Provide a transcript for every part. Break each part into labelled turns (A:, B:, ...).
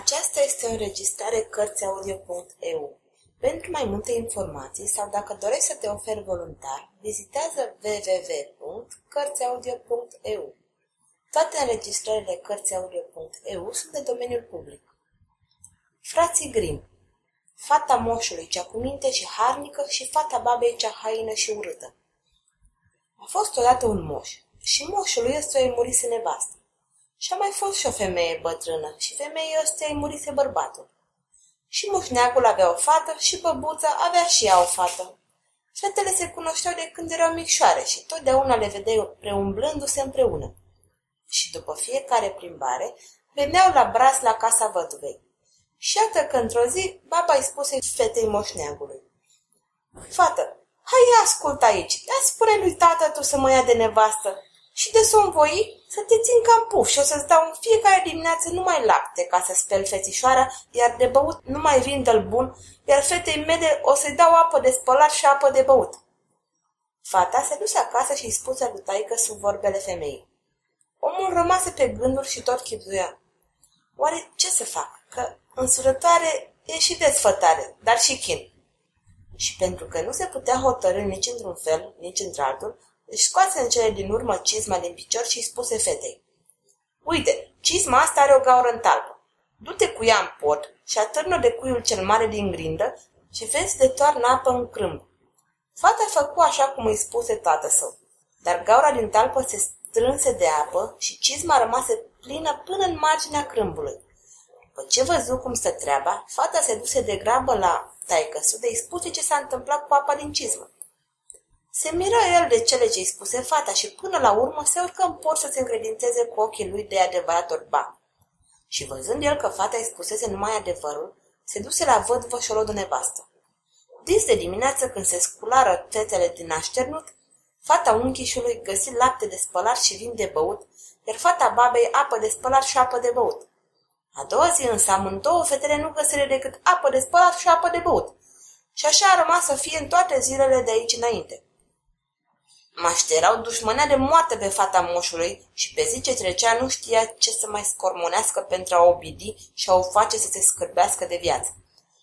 A: Aceasta este o înregistrare Cărțiaudio.eu. Pentru mai multe informații sau dacă dorești să te oferi voluntar, vizitează www.cărțiaudio.eu. Toate înregistrările Cărțiaudio.eu sunt de domeniul public. Frații Grim Fata moșului cea cu minte și harnică și fata babei cea haină și urâtă. A fost odată un moș și moșului ăsta îi murise nevastă. Și a mai fost și o femeie bătrână și femeia ăsta îi murise bărbatul. Și moșneagul avea o fată și băbuța avea și ea o fată. Fetele se cunoșteau de când erau micșoare și totdeauna le vedeai preumblându-se împreună. Și după fiecare plimbare, veneau la braț la casa văduvei. Și iată că într-o zi, baba îi spuse fetei moșneagului. Fată, hai ascultă aici, ia spune lui tată tu să mă ia de nevastă și de somn voi să te țin cam puf și o să-ți dau în fiecare dimineață numai lapte ca să speli fețișoara, iar de băut numai vin de bun, iar fetei mele o să-i dau apă de spălat și apă de băut. Fata se duse acasă și îi spuse lui taică sub vorbele femeii. Omul rămase pe gânduri și tot chipzuia. Oare ce să fac? Că însurătoare e și desfătare, dar și chin. Și pentru că nu se putea hotărâ nici într-un fel, nici într-altul, își scoase în cele din urmă cizma din picior și îi spuse fetei. Uite, cizma asta are o gaură în talpă. Du-te cu ea în pod și atârnă de cuiul cel mare din grindă și vezi de toarnă apă în crâmb. Fata făcu așa cum îi spuse tată său, dar gaura din talpă se strânse de apă și cizma rămase plină până în marginea crâmbului. După ce văzu cum stă treaba, fata se duse de grabă la taică de îi spuse ce s-a întâmplat cu apa din cizmă. Se miră el de cele ce-i spuse fata și până la urmă se urcă în port să se încredințeze cu ochii lui de adevărat orba. Și văzând el că fata îi spusese numai adevărul, se duse la vădvă și o de nevastă. Dis de dimineață, când se sculară fetele din așternut, fata unchișului găsi lapte de spălat și vin de băut, iar fata babei apă de spălat și apă de băut. A doua zi însă amândouă fetele nu găsire decât apă de spălat și apă de băut. Și așa a rămas să fie în toate zilele de aici înainte. Mașterau dușmânea de moarte pe fata moșului și pe zi ce trecea nu știa ce să mai scormonească pentru a o bidi și a o face să se scârbească de viață.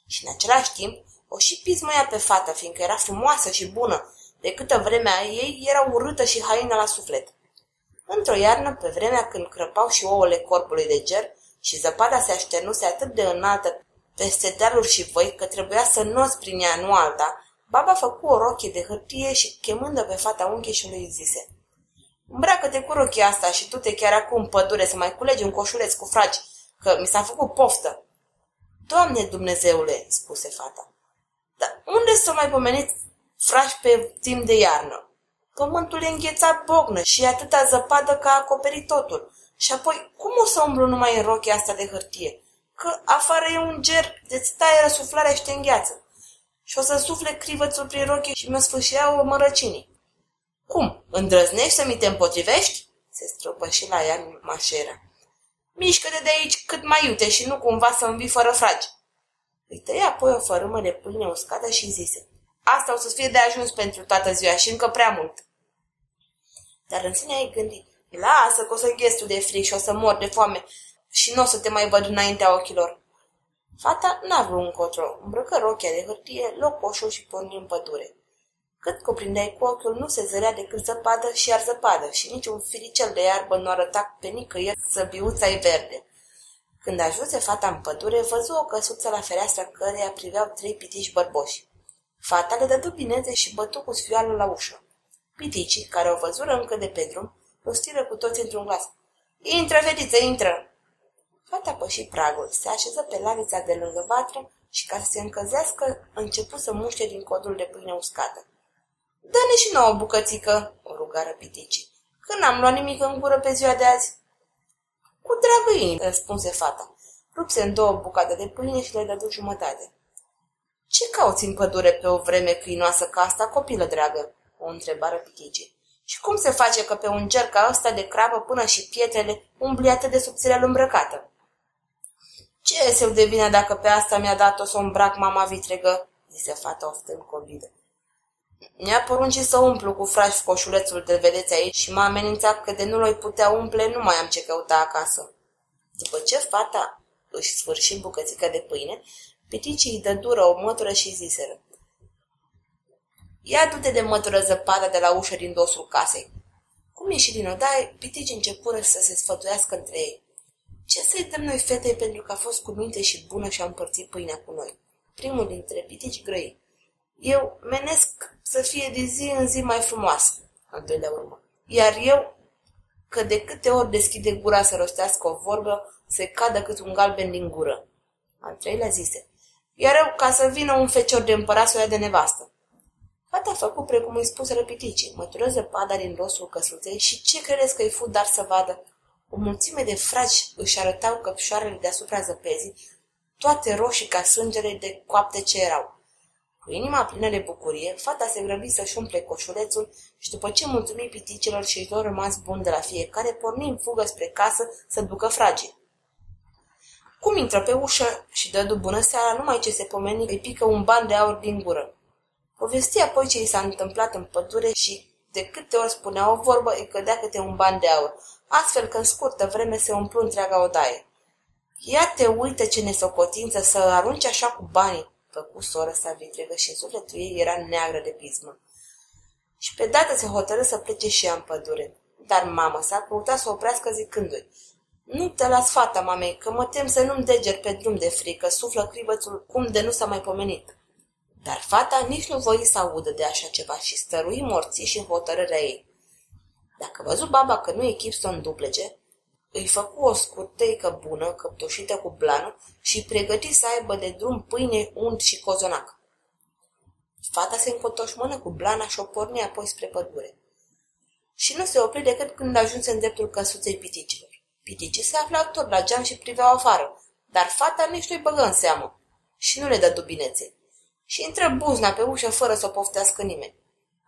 A: Și în același timp o și pismăia pe fată, fiindcă era frumoasă și bună, de câtă vremea ei era urâtă și haină la suflet. Într-o iarnă, pe vremea când crăpau și ouăle corpului de ger și zăpada se așternuse atât de înaltă peste dealuri și voi că trebuia să noți prin ea, nu alta, Baba făcu o rochie de hârtie și, chemând pe fata uncheșului, îi zise Îmbracă-te cu rochia asta și tu te chiar acum în pădure să mai culegi un coșuleț cu fragi, că mi s-a făcut poftă. Doamne Dumnezeule, spuse fata, dar unde să mai pomeniți frași pe timp de iarnă? Pământul e înghețat bognă și e atâta zăpadă că a acoperit totul. Și apoi, cum o să umblu numai în rochia asta de hârtie? Că afară e un ger de-ți taie răsuflarea și te îngheață și o să sufle crivățul prin rochie și mi-o o mărăcinii. Cum, îndrăznești să mi te împotrivești? Se stropă și la ea mașera. Mișcă-te de aici cât mai iute și nu cumva să învii fără fragi. Îi tăia apoi o fărâmă de pâine uscată și zise. Asta o să fie de ajuns pentru toată ziua și încă prea mult. Dar în sine ai gândit, lasă că o să ghestu de fric și o să mor de foame și nu o să te mai văd înaintea ochilor. Fata n-a vrut încotro, îmbrăcă rochia de hârtie, locoșul și porni în pădure. Cât cuprindeai cu ochiul, nu se zărea decât zăpadă și iar zăpadă și nici un firicel de iarbă nu arăta pe nicăieri biuța e verde. Când ajunse fata în pădure, văzu o căsuță la fereastra căreia priveau trei pitici bărboși. Fata le dădu bineze și bătu cu sfioală la ușă. Piticii, care o văzură încă de pe drum, rostiră cu toți într-un glas. Intră, fetiță, intră! Fata păși pragul, se așeză pe lavița de lângă vatră și ca să se încălzească, începu să muște din codul de pâine uscată. Dă-ne și nouă bucățică, o rugară piticii, că n-am luat nimic în gură pe ziua de azi. Cu dragă inimă, răspunse fata. Rupse în două bucate de pâine și le dădu jumătate. Ce cauți în pădure pe o vreme câinoasă ca asta, copilă dragă? o întrebară piticii. Și cum se face că pe un ger ca ăsta de crapă până și pietrele umbli atât de subțire îmbrăcată? Ce se devine dacă pe asta mi-a dat-o să o îmbrac mama vitregă?" zise fata oftând covidă. Mi-a poruncit să umplu cu frași coșulețul de vedeți aici și m-a amenințat că de nu l putea umple, nu mai am ce căuta acasă. După ce fata își sfârși bucățica de pâine, piticii îi dă dură o mătură și ziseră. Ia du-te de mătură zăpada de la ușă din dosul casei. Cum ieși din odaie, piticii începură să se sfătuiască între ei. Ce să-i dăm noi fetei pentru că a fost cu minte și bună și a împărțit pâinea cu noi? Primul dintre pitici grăi. Eu menesc să fie de zi în zi mai frumoasă, al doilea urmă. Iar eu, că de câte ori deschide gura să rostească o vorbă, se cadă cât un galben din gură. Al treilea zise. Iar eu, ca să vină un fecior de împărat să o ia de nevastă. Fata a făcut precum îi spus răpiticii, mătură zăpada din rosul căsuței și ce credeți că îi fu dar să vadă? O mulțime de fragi își arătau căpșoarele deasupra zăpezii, toate roșii ca sângele de coapte ce erau. Cu inima plină de bucurie, fata se grăbi să-și umple coșulețul și după ce mulțumi piticilor și lor rămas bun de la fiecare, porni în fugă spre casă să ducă fragii. Cum intră pe ușă și dădu bună seara, numai ce se pomeni îi pică un ban de aur din gură. Povesti apoi ce i s-a întâmplat în pădure și de câte ori spunea o vorbă, îi cădea câte un ban de aur, astfel că în scurtă vreme se umplu întreaga odaie. Ia te uită ce nesocotință să arunci așa cu banii, făcu sora sa vitregă și în sufletul ei era neagră de pismă. Și pe dată se hotărâ să plece și ea în pădure. Dar mama sa căuta să o oprească zicându-i, Nu te las fata, mamei, că mă tem să nu-mi deger pe drum de frică, suflă cribățul cum de nu s-a mai pomenit. Dar fata nici nu voi să audă de așa ceva și stărui morții și în hotărârea ei. Dacă văzut baba că nu e chip să o înduplege, îi făcu o scurteică bună, căptușită cu blană și pregăti să aibă de drum pâine, unt și cozonac. Fata se încotoșmână cu blana și o porni apoi spre pădure. Și nu se opri decât când ajunse în dreptul căsuței piticilor. Piticii se aflau tot la geam și priveau afară, dar fata nici nu-i băgă în seamă și nu le dă dubinețe și intră buzna pe ușă fără să o poftească nimeni.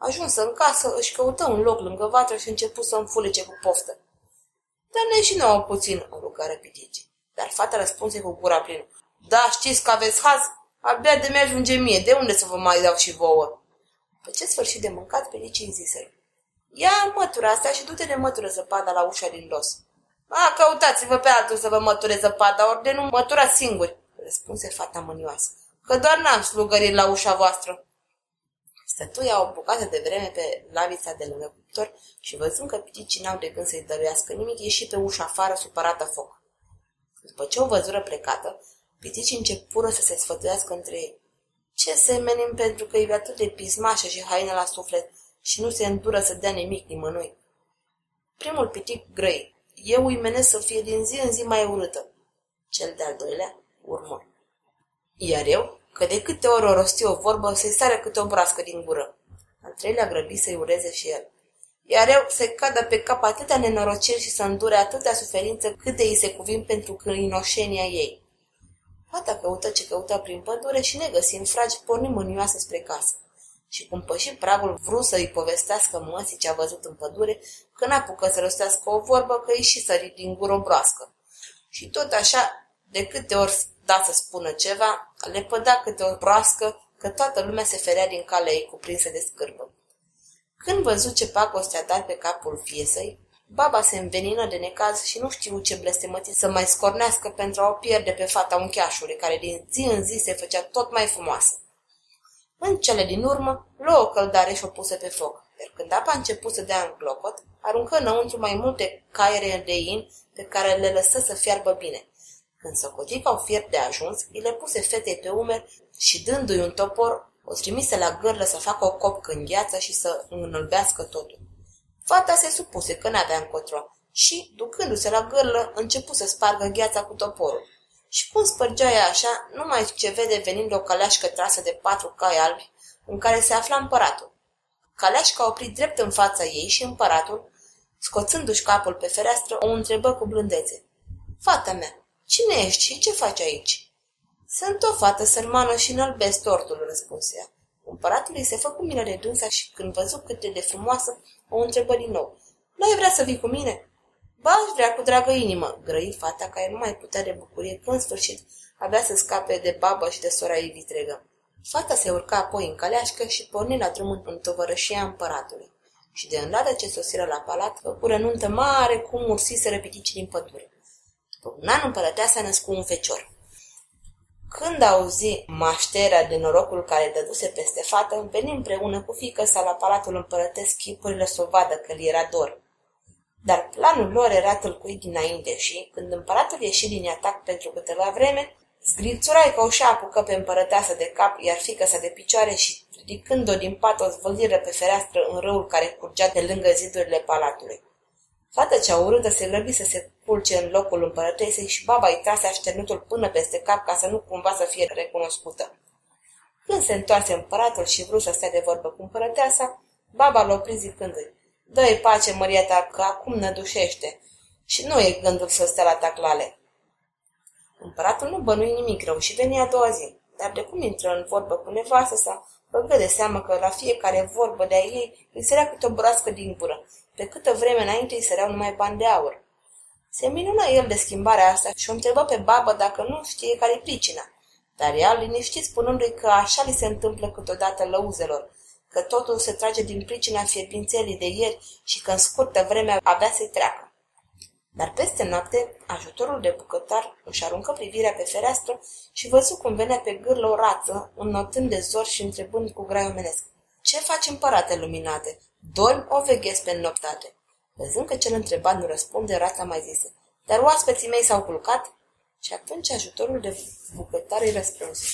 A: Ajunsă în casă, își căută un loc lângă vatră și începu să înfulece cu poftă. Dar ne și nouă puțin, o rugă repitici. Dar fata răspunse cu gura plină. Da, știți că aveți haz? Abia de mi-ajunge mie, de unde să vă mai dau și vouă? Pe ce sfârșit de mâncat, pelicii ziseră. Ia mătura asta și du-te de mătură zăpada la ușa din dos. A, căutați-vă pe altul să vă măture zăpada, ori de nu mătura singuri, răspunse fata mânioasă că doar n-am slugărit la ușa voastră. Stătuia o bucată de vreme pe lavița de lângă cuptor și văzând că piticii n-au de gând să-i dăruiască nimic, ieși pe ușa afară supărată foc. După ce o văzură plecată, piticii începură să se sfătuiască între ei. Ce semenim pentru că e atât de pismașă și haină la suflet și nu se îndură să dea nimic nimănui. Primul pitic grăi. Eu îi menesc să fie din zi în zi mai urâtă. Cel de-al doilea urmă. Iar eu, că de câte ori o rosti o vorbă, să-i sare câte o broască din gură. Al treilea grăbi să-i ureze și el. Iar eu să-i cadă pe cap atâtea nenorociri și să îndure atâtea suferință câte îi se cuvin pentru câinoșenia ei. Fata căută ce căută prin pădure și negăsind fragi, porni mânioasă spre casă. Și cum păși pragul, vrut să-i povestească măsii ce a văzut în pădure, că n-apucă să rostească o vorbă, că îi și sărit din gură o broască. Și tot așa, de câte ori da să spună ceva, le pădea câte o broască, că toată lumea se ferea din calea ei cuprinsă de scârbă. Când văzut ce pacoste a dat pe capul fiesei, baba se învenină de necaz și nu știu ce blestemății să mai scornească pentru a o pierde pe fata uncheașului, care din zi în zi se făcea tot mai frumoasă. În cele din urmă, luă o căldare și o puse pe foc, iar când apa a început să dea în clocot, aruncă înăuntru mai multe caiere de in pe care le lăsă să fiarbă bine. Când socoti că au fiert de ajuns, îi le puse fetei pe umeri și, dându-i un topor, o trimise la gârlă să facă o copcă în gheață și să înălbească totul. Fata se supuse că n-avea încotro și, ducându-se la gârlă, începu să spargă gheața cu toporul. Și cum spărgea ea așa, numai ce vede venind o caleașcă trasă de patru cai albi, în care se afla împăratul. Caleașca a oprit drept în fața ei și împăratul, scoțându-și capul pe fereastră, o întrebă cu blândețe. Fata mea, Cine ești și ce faci aici?" Sunt o fată sărmană și înălbesc tortul," răspunse ea. Împăratul îi se făcu milă de dânsa și când văzu cât de frumoasă, o întrebă din nou. Nu ai vrea să vii cu mine?" Ba, aș vrea cu dragă inimă," grăi fata care nu mai putea de bucurie că în sfârșit avea să scape de babă și de sora ei vitregă. Fata se urca apoi în caleașcă și porni la drumul în tovărășia împăratului. Și de îndată ce sosiră la palat, făcură nuntă mare cum ursiseră piticii din pădure. După un an împărăteasa născu un fecior. Când auzi mașterea de norocul care dăduse peste fată, veni împreună cu fică sa la palatul împărătesc chipurile să o vadă că li era dor. Dar planul lor era tâlcuit dinainte și, când împăratul ieși din atac pentru câteva vreme, zgrilțurai că o apucă pe împărăteasă de cap, iar fică sa de picioare și, ridicând-o din pat, o zvăliră pe fereastră în râul care curgea de lângă zidurile palatului. Fata cea urâtă se lăbi să se culce în locul împărătesei și baba îi trase așternutul până peste cap ca să nu cumva să fie recunoscută. Când se întoarse împăratul și vrut să stea de vorbă cu împărăteasa, baba l-a oprit zicându-i, Dă-i pace, măria ta, că acum nădușește și nu e gândul să stea la taclale. Împăratul nu bănui nimic rău și veni a doua zi, dar de cum intră în vorbă cu nevastă sa, băgă de seamă că la fiecare vorbă de-a ei îi sărea câte o broască din gură, pe câtă vreme înainte îi săreau numai bani de aur. Se minună el de schimbarea asta și o întrebă pe babă dacă nu știe care-i pricina. Dar ea liniștit spunându-i că așa li se întâmplă câteodată lăuzelor, că totul se trage din pricina fierbințelii de ieri și că în scurtă vreme abia se treacă. Dar peste noapte, ajutorul de bucătar își aruncă privirea pe fereastră și văzu cum venea pe gârlă o rață, înnotând de zor și întrebând cu grai omenesc. Ce faci, împărate luminate? Dormi o veghez pe noptate?" Văzând că cel întrebat nu răspunde, rața mai zise. Dar oaspeții mei s-au culcat? Și atunci ajutorul de bucătar îi răspunse.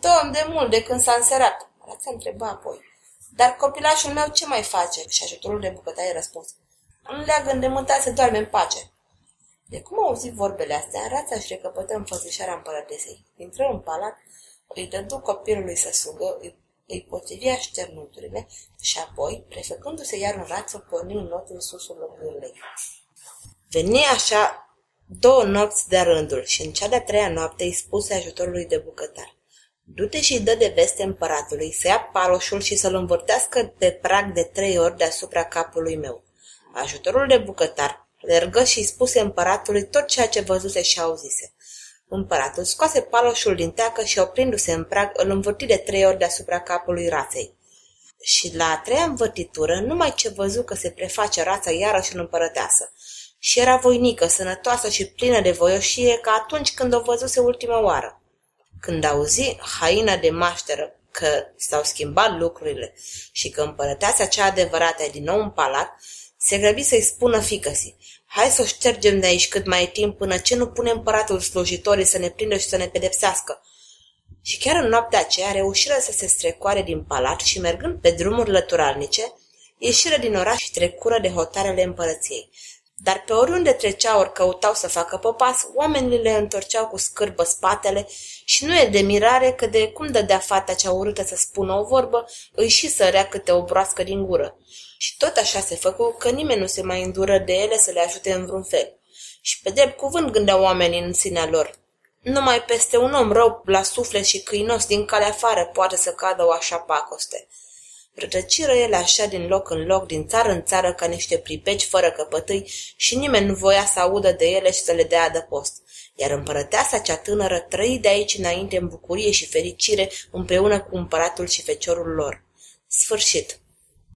A: Domn, de mult, de când s-a înserat. Rața întreba apoi. Dar copilașul meu ce mai face? Și ajutorul de bucătar îi răspuns. Înleagă îndemântat să doarme în pace. De cum auzi vorbele astea, rața își recăpătă înfățișarea împărătesei. Intră în palat, îi dădu copilului să sugă, îi, îi potrivi așternuturile și apoi, prefăcându-se iar în rață, porni un not în susul locului. Veni așa două nopți de rândul și în cea de-a treia noapte îi spuse ajutorului de bucătar. Du-te și dă de veste împăratului să ia paloșul și să-l învârtească pe prag de trei ori deasupra capului meu. Ajutorul de bucătar lergă și spuse împăratului tot ceea ce văzuse și auzise. Împăratul scoase paloșul din teacă și, oprindu-se în prag, îl învârti de trei ori deasupra capului raței. Și la a treia învârtitură, numai ce văzu că se preface rața iarăși în împărăteasă. Și era voinică, sănătoasă și plină de voioșie ca atunci când o văzuse ultima oară. Când auzi haina de mașteră că s-au schimbat lucrurile și că împărăteasa cea adevărată e din nou în palat, se grăbi să-i spună ficăsii. Hai să o ștergem de aici cât mai e timp până ce nu pune împăratul slujitorii să ne prindă și să ne pedepsească. Și chiar în noaptea aceea reușiră să se strecoare din palat și mergând pe drumuri lăturalnice, ieșiră din oraș și trecură de hotarele împărăției. Dar pe oriunde treceau ori căutau să facă popas, oamenii le întorceau cu scârbă spatele și nu e de mirare că de cum dădea fata cea urâtă să spună o vorbă, îi și sărea câte o broască din gură. Și tot așa se făcu că nimeni nu se mai îndură de ele să le ajute în vreun fel. Și pe drept cuvânt gândeau oamenii în sinea lor. Numai peste un om rău la suflet și câinos din calea afară poate să cadă o așa pacoste. Rătăciră ele așa din loc în loc, din țară în țară, ca niște pripeci fără căpătâi și nimeni nu voia să audă de ele și să le dea adăpost. Iar împărăteasa cea tânără trăi de aici înainte în bucurie și fericire împreună cu împăratul și feciorul lor. Sfârșit.